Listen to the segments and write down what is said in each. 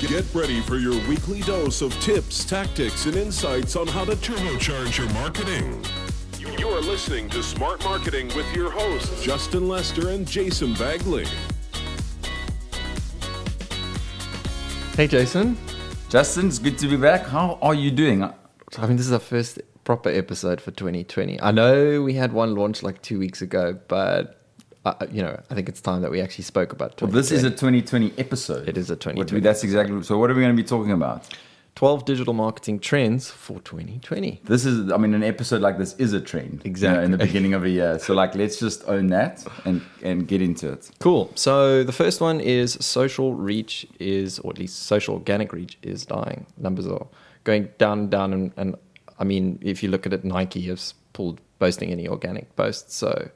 Get ready for your weekly dose of tips, tactics, and insights on how to turbocharge your marketing. You are listening to Smart Marketing with your hosts, Justin Lester and Jason Bagley. Hey, Jason. Justin, it's good to be back. How are you doing? I mean, this is our first proper episode for 2020. I know we had one launch like two weeks ago, but uh, you know, I think it's time that we actually spoke about. Well, this is a 2020 episode. It is a 2020. That's exactly. So, what are we going to be talking about? 12 digital marketing trends for 2020. This is, I mean, an episode like this is a trend. Exactly. You know, in the beginning of a year. So, like, let's just own that and, and get into it. Cool. So, the first one is social reach is, or at least social organic reach is dying. Numbers are going down and down. And, and I mean, if you look at it, Nike has pulled posting any organic posts. So,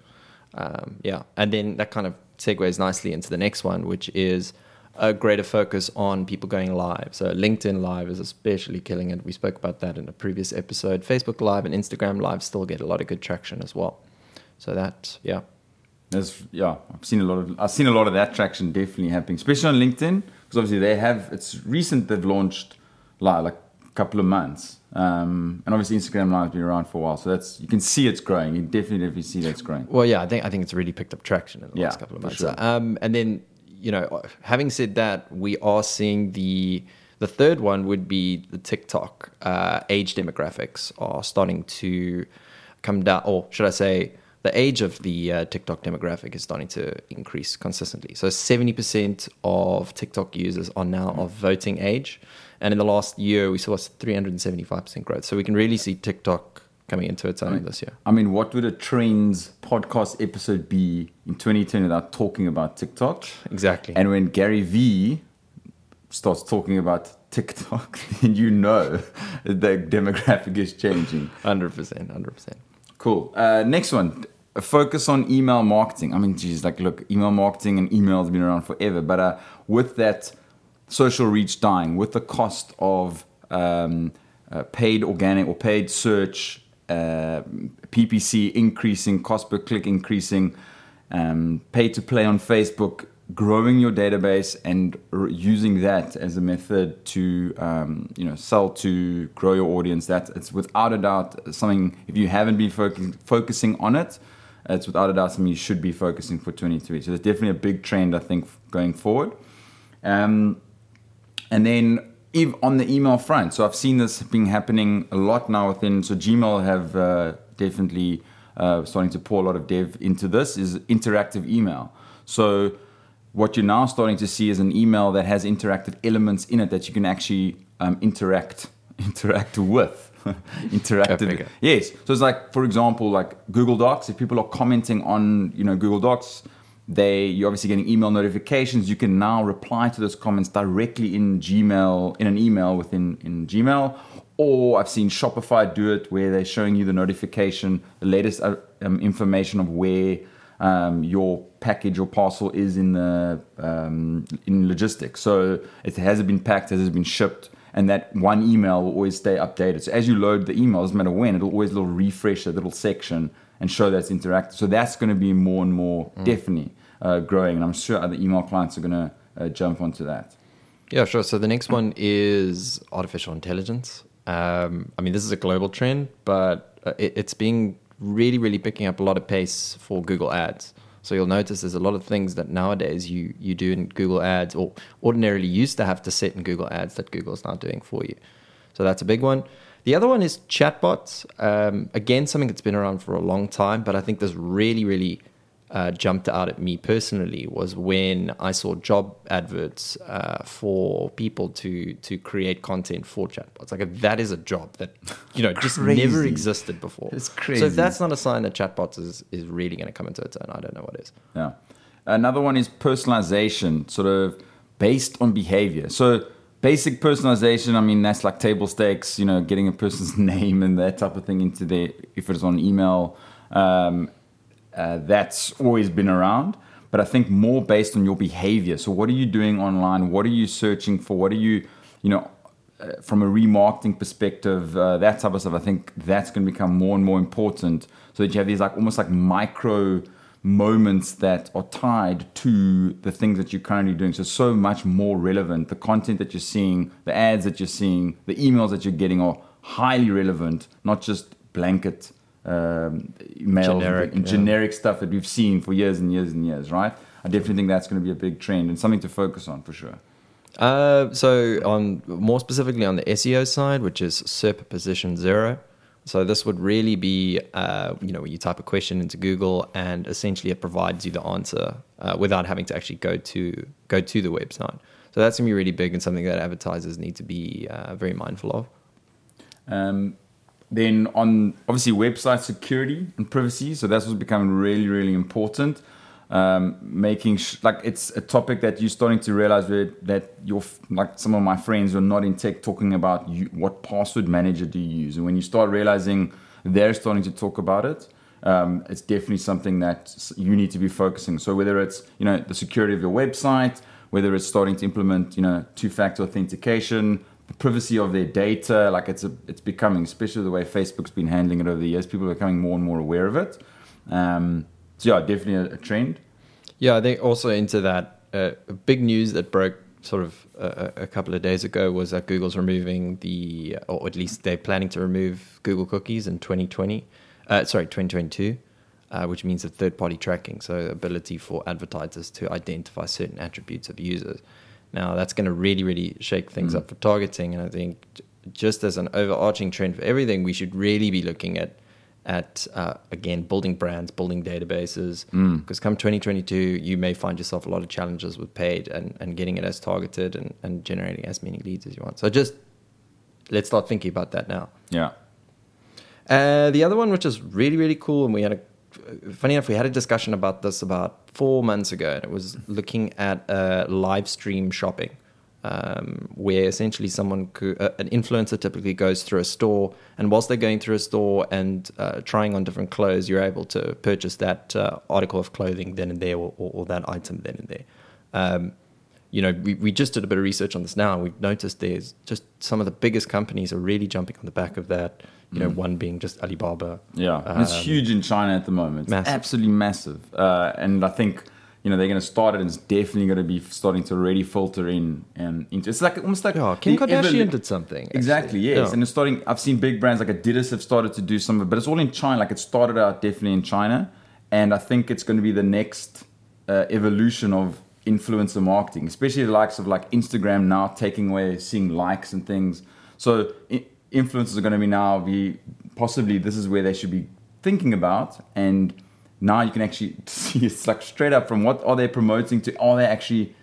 um, yeah. And then that kind of segues nicely into the next one, which is a greater focus on people going live. So LinkedIn Live is especially killing it. We spoke about that in a previous episode. Facebook Live and Instagram Live still get a lot of good traction as well. So that, yeah. There's, yeah, I've seen a lot of I've seen a lot of that traction definitely happening, especially on LinkedIn because obviously they have it's recent they've launched live like couple of months, um, and obviously Instagram Live has been around for a while, so that's you can see it's growing. You definitely definitely see that it's growing. Well, yeah, I think I think it's really picked up traction in the Yeah, last couple of months. sure. Um, and then you know, having said that, we are seeing the the third one would be the TikTok uh, age demographics are starting to come down, or should I say, the age of the uh, TikTok demographic is starting to increase consistently. So seventy percent of TikTok users are now of voting age, and in the last year we saw three hundred and seventy five percent growth. So we can really see TikTok coming into its own this year. I mean, what would a trends podcast episode be in 2020 without talking about TikTok? Exactly. And when Gary Vee starts talking about TikTok, then you know the demographic is changing. Hundred percent, hundred percent. Cool. Uh, next one. Focus on email marketing. I mean, geez, like, look, email marketing and email has been around forever, but uh, with that social reach dying, with the cost of um, uh, paid organic or paid search, uh, PPC increasing, cost per click increasing, um, pay to play on Facebook, growing your database and using that as a method to um, you know sell to grow your audience. That it's without a doubt something. If you haven't been foc- focusing on it, it's without a doubt something you should be focusing for 23. So there's definitely a big trend I think going forward. Um, and then ev- on the email front, so I've seen this being happening a lot now within. So Gmail have uh, definitely uh, starting to pour a lot of dev into this is interactive email. So what you're now starting to see is an email that has interactive elements in it that you can actually um, interact interact with. interactive. Yes. So it's like for example like google docs if people are commenting on you know google docs they you're obviously getting email notifications. You can now reply to those comments directly in gmail in an email within in gmail. Or i've seen shopify do it where they're showing you the notification the latest uh, um, information of where um, your package or parcel is in the um, in logistics. So it has it been packed has it been shipped? And that one email will always stay updated. So as you load the email doesn't matter when it'll always little refresh a little section and show that's interactive. So that's going to be more and more definitely uh, growing and i'm sure other email clients are going to uh, jump onto that. Yeah, sure. So the next one is artificial intelligence. Um, I mean, this is a global trend, but uh, it, it's being really, really picking up a lot of pace for Google Ads. So you'll notice there's a lot of things that nowadays you you do in Google Ads, or ordinarily used to have to set in Google Ads that Google's now doing for you. So that's a big one. The other one is chatbots. Um, again, something that's been around for a long time, but I think this really, really uh, jumped out at me personally was when I saw job adverts uh, for people to to create content for chatbots. Like that is a job that you know just never existed before. It's So crazy. if that's not a sign that chatbots is is really going to come into its own, I don't know what is. Yeah. Another one is personalization, sort of based on behavior. So basic personalization, I mean, that's like table stakes, you know, getting a person's name and that type of thing into their, if it's on email, um, uh, that's always been around. But I think more based on your behavior. So what are you doing online? What are you searching for? What are you, you know, uh, from a remarketing perspective, uh, that type of stuff, I think that's going to become more and more important. So that you have these like almost like micro moments that are tied to the things that you're currently doing. So, so much more relevant. The content that you're seeing, the ads that you're seeing, the emails that you're getting are highly relevant, not just blanket um, mail Generic, yeah. generic stuff that we've seen for years and years and years, right? I definitely think that's going to be a big trend and something to focus on for sure. Uh, so on more specifically on the SEO side, which is SERP position zero. So this would really be, uh, you know, when you type a question into Google and essentially it provides you the answer uh, without having to actually go to go to the website. So that's gonna be really big and something that advertisers need to be uh, very mindful of. Um, then on obviously website security and privacy, so that's what's becoming really, really important. Um, making sh- like it's a topic that you're starting to realize that you're f- like some of my friends are not in tech talking about you, what password manager do you use, and when you start realizing they're starting to talk about it, um, it's definitely something that you need to be focusing. So whether it's you know the security of your website, whether it's starting to implement you know two-factor authentication, the privacy of their data, like it's a, it's becoming, especially the way Facebook's been handling it over the years, people are becoming more and more aware of it. Um, so yeah, definitely a, a trend. Yeah, I think also into that uh, big news that broke sort of a, a couple of days ago was that Google's removing the, or at least they're planning to remove Google cookies in 2020. Uh, sorry, 2022, uh, which means the third-party tracking, so ability for advertisers to identify certain attributes of users. Now that's going to really, really shake things up for targeting, and I think just as an overarching trend for everything, we should really be looking at at uh, again building brands, building databases. Because come 2022, you may find yourself a lot of challenges with paid and, and getting it as targeted and, and generating as many leads as you want. So just let's start thinking about that now. Yeah. Uh, the other one, which is really really cool, and we had a funny enough, we had a discussion about this about four months ago, and it was looking at uh, live stream shopping, um, where essentially someone, could, uh, an influencer, typically goes through a store, and whilst they're going through a store and uh, trying on different clothes, you're able to purchase that uh, article of clothing then and there, or, or, or that item then and there. Um, you know, we, we just did a bit of research on this now, and we've noticed there's just some of the biggest companies are really jumping on the back of that. You know, one being just Alibaba. Yeah, and it's Um, huge in China at the moment. Massive. absolutely massive. Uh, and I think you know they're going to start it, and it's definitely going to be starting to really filter in and into. It's like almost like Yeah, Kim Kardashian evolu- did something. actually. Exactly, yes. Yeah. And it's starting. I've seen big brands like Adidas have started to do some of it, but it's all in China. Like it started out definitely in China, and I think it's going to be the next uh, evolution of influencer marketing, especially the likes of like Instagram now taking away seeing likes and things. So influencers are going to be now be possibly this is where they should be thinking about and. Now you can actually see it's like straight up from what are they promoting to are they actually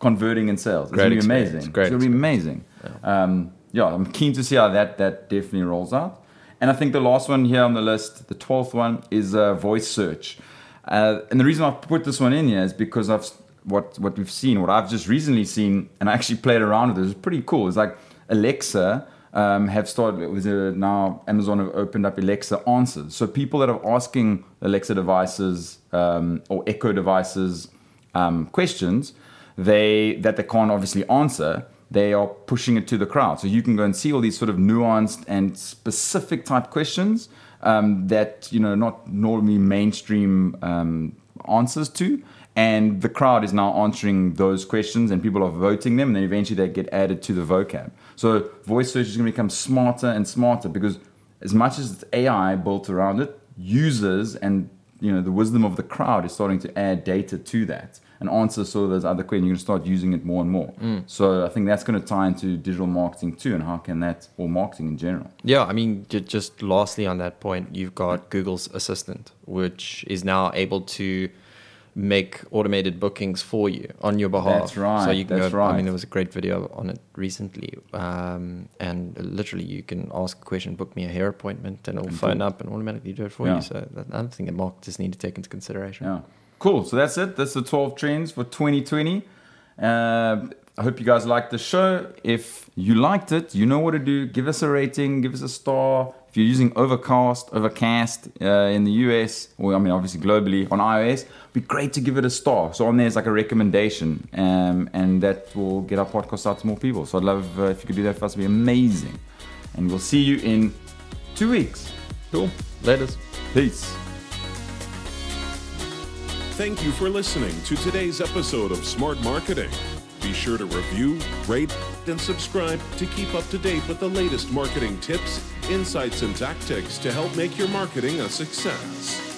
converting in sales? It's Great gonna be amazing. great it's gonna be amazing. Um, yeah, I'm keen to see how that that definitely rolls out. And I think the last one here on the list, the twelfth one, is uh, voice search. Uh, and the reason I've put this one in here is because I've what what we've seen, what I've just recently seen, and I actually played around with it. It's pretty cool. It's like Alexa. Um, have started now Amazon have opened up Alexa answers. So people that are asking Alexa devices um, or Echo devices um, questions, they that they can't obviously answer, they are pushing it to the crowd. So you can go and see all these sort of nuanced and specific type questions um, that you know not normally mainstream um, answers to. And the crowd is now answering those questions, and people are voting them, and then eventually they get added to the vocab. So voice search is going to become smarter and smarter because as much as it's AI built around it, users and you know the wisdom of the crowd is starting to add data to that and answer sort of those other questions. You're going to start using it more and more. Mm. So I think that's going to tie into digital marketing too, and how can that or marketing in general. Yeah, I mean, just lastly on that point, you've got Google's Assistant, which is now able to make automated bookings for you on your behalf. That's right, So you can that's go. I mean, there was a great video on it recently, um, and literally you can ask a question, book me a hair appointment, and it'll phone up and automatically do it for Yeah. you. So that's another thing that marketers need to take into consideration. Yeah. Cool. So that's it. That's the 12 trends for 2020. Uh, I hope you guys liked the show. If you liked it, you know what to do. Give us a rating, give us a star. If you're using Overcast, Overcast uh, in the US, or I mean, obviously globally on iOS, it'd be great to give it a star. So on there's like a recommendation, um, and that will get our podcast out to more people. So I'd love uh, if you could do that for us. It'd be amazing. And we'll see you in two weeks. Cool. Latest. Peace. Thank you for listening to today's episode of Smart Marketing. Be sure to review, rate, and subscribe to keep up to date with the latest marketing tips, insights, and tactics to help make your marketing a success.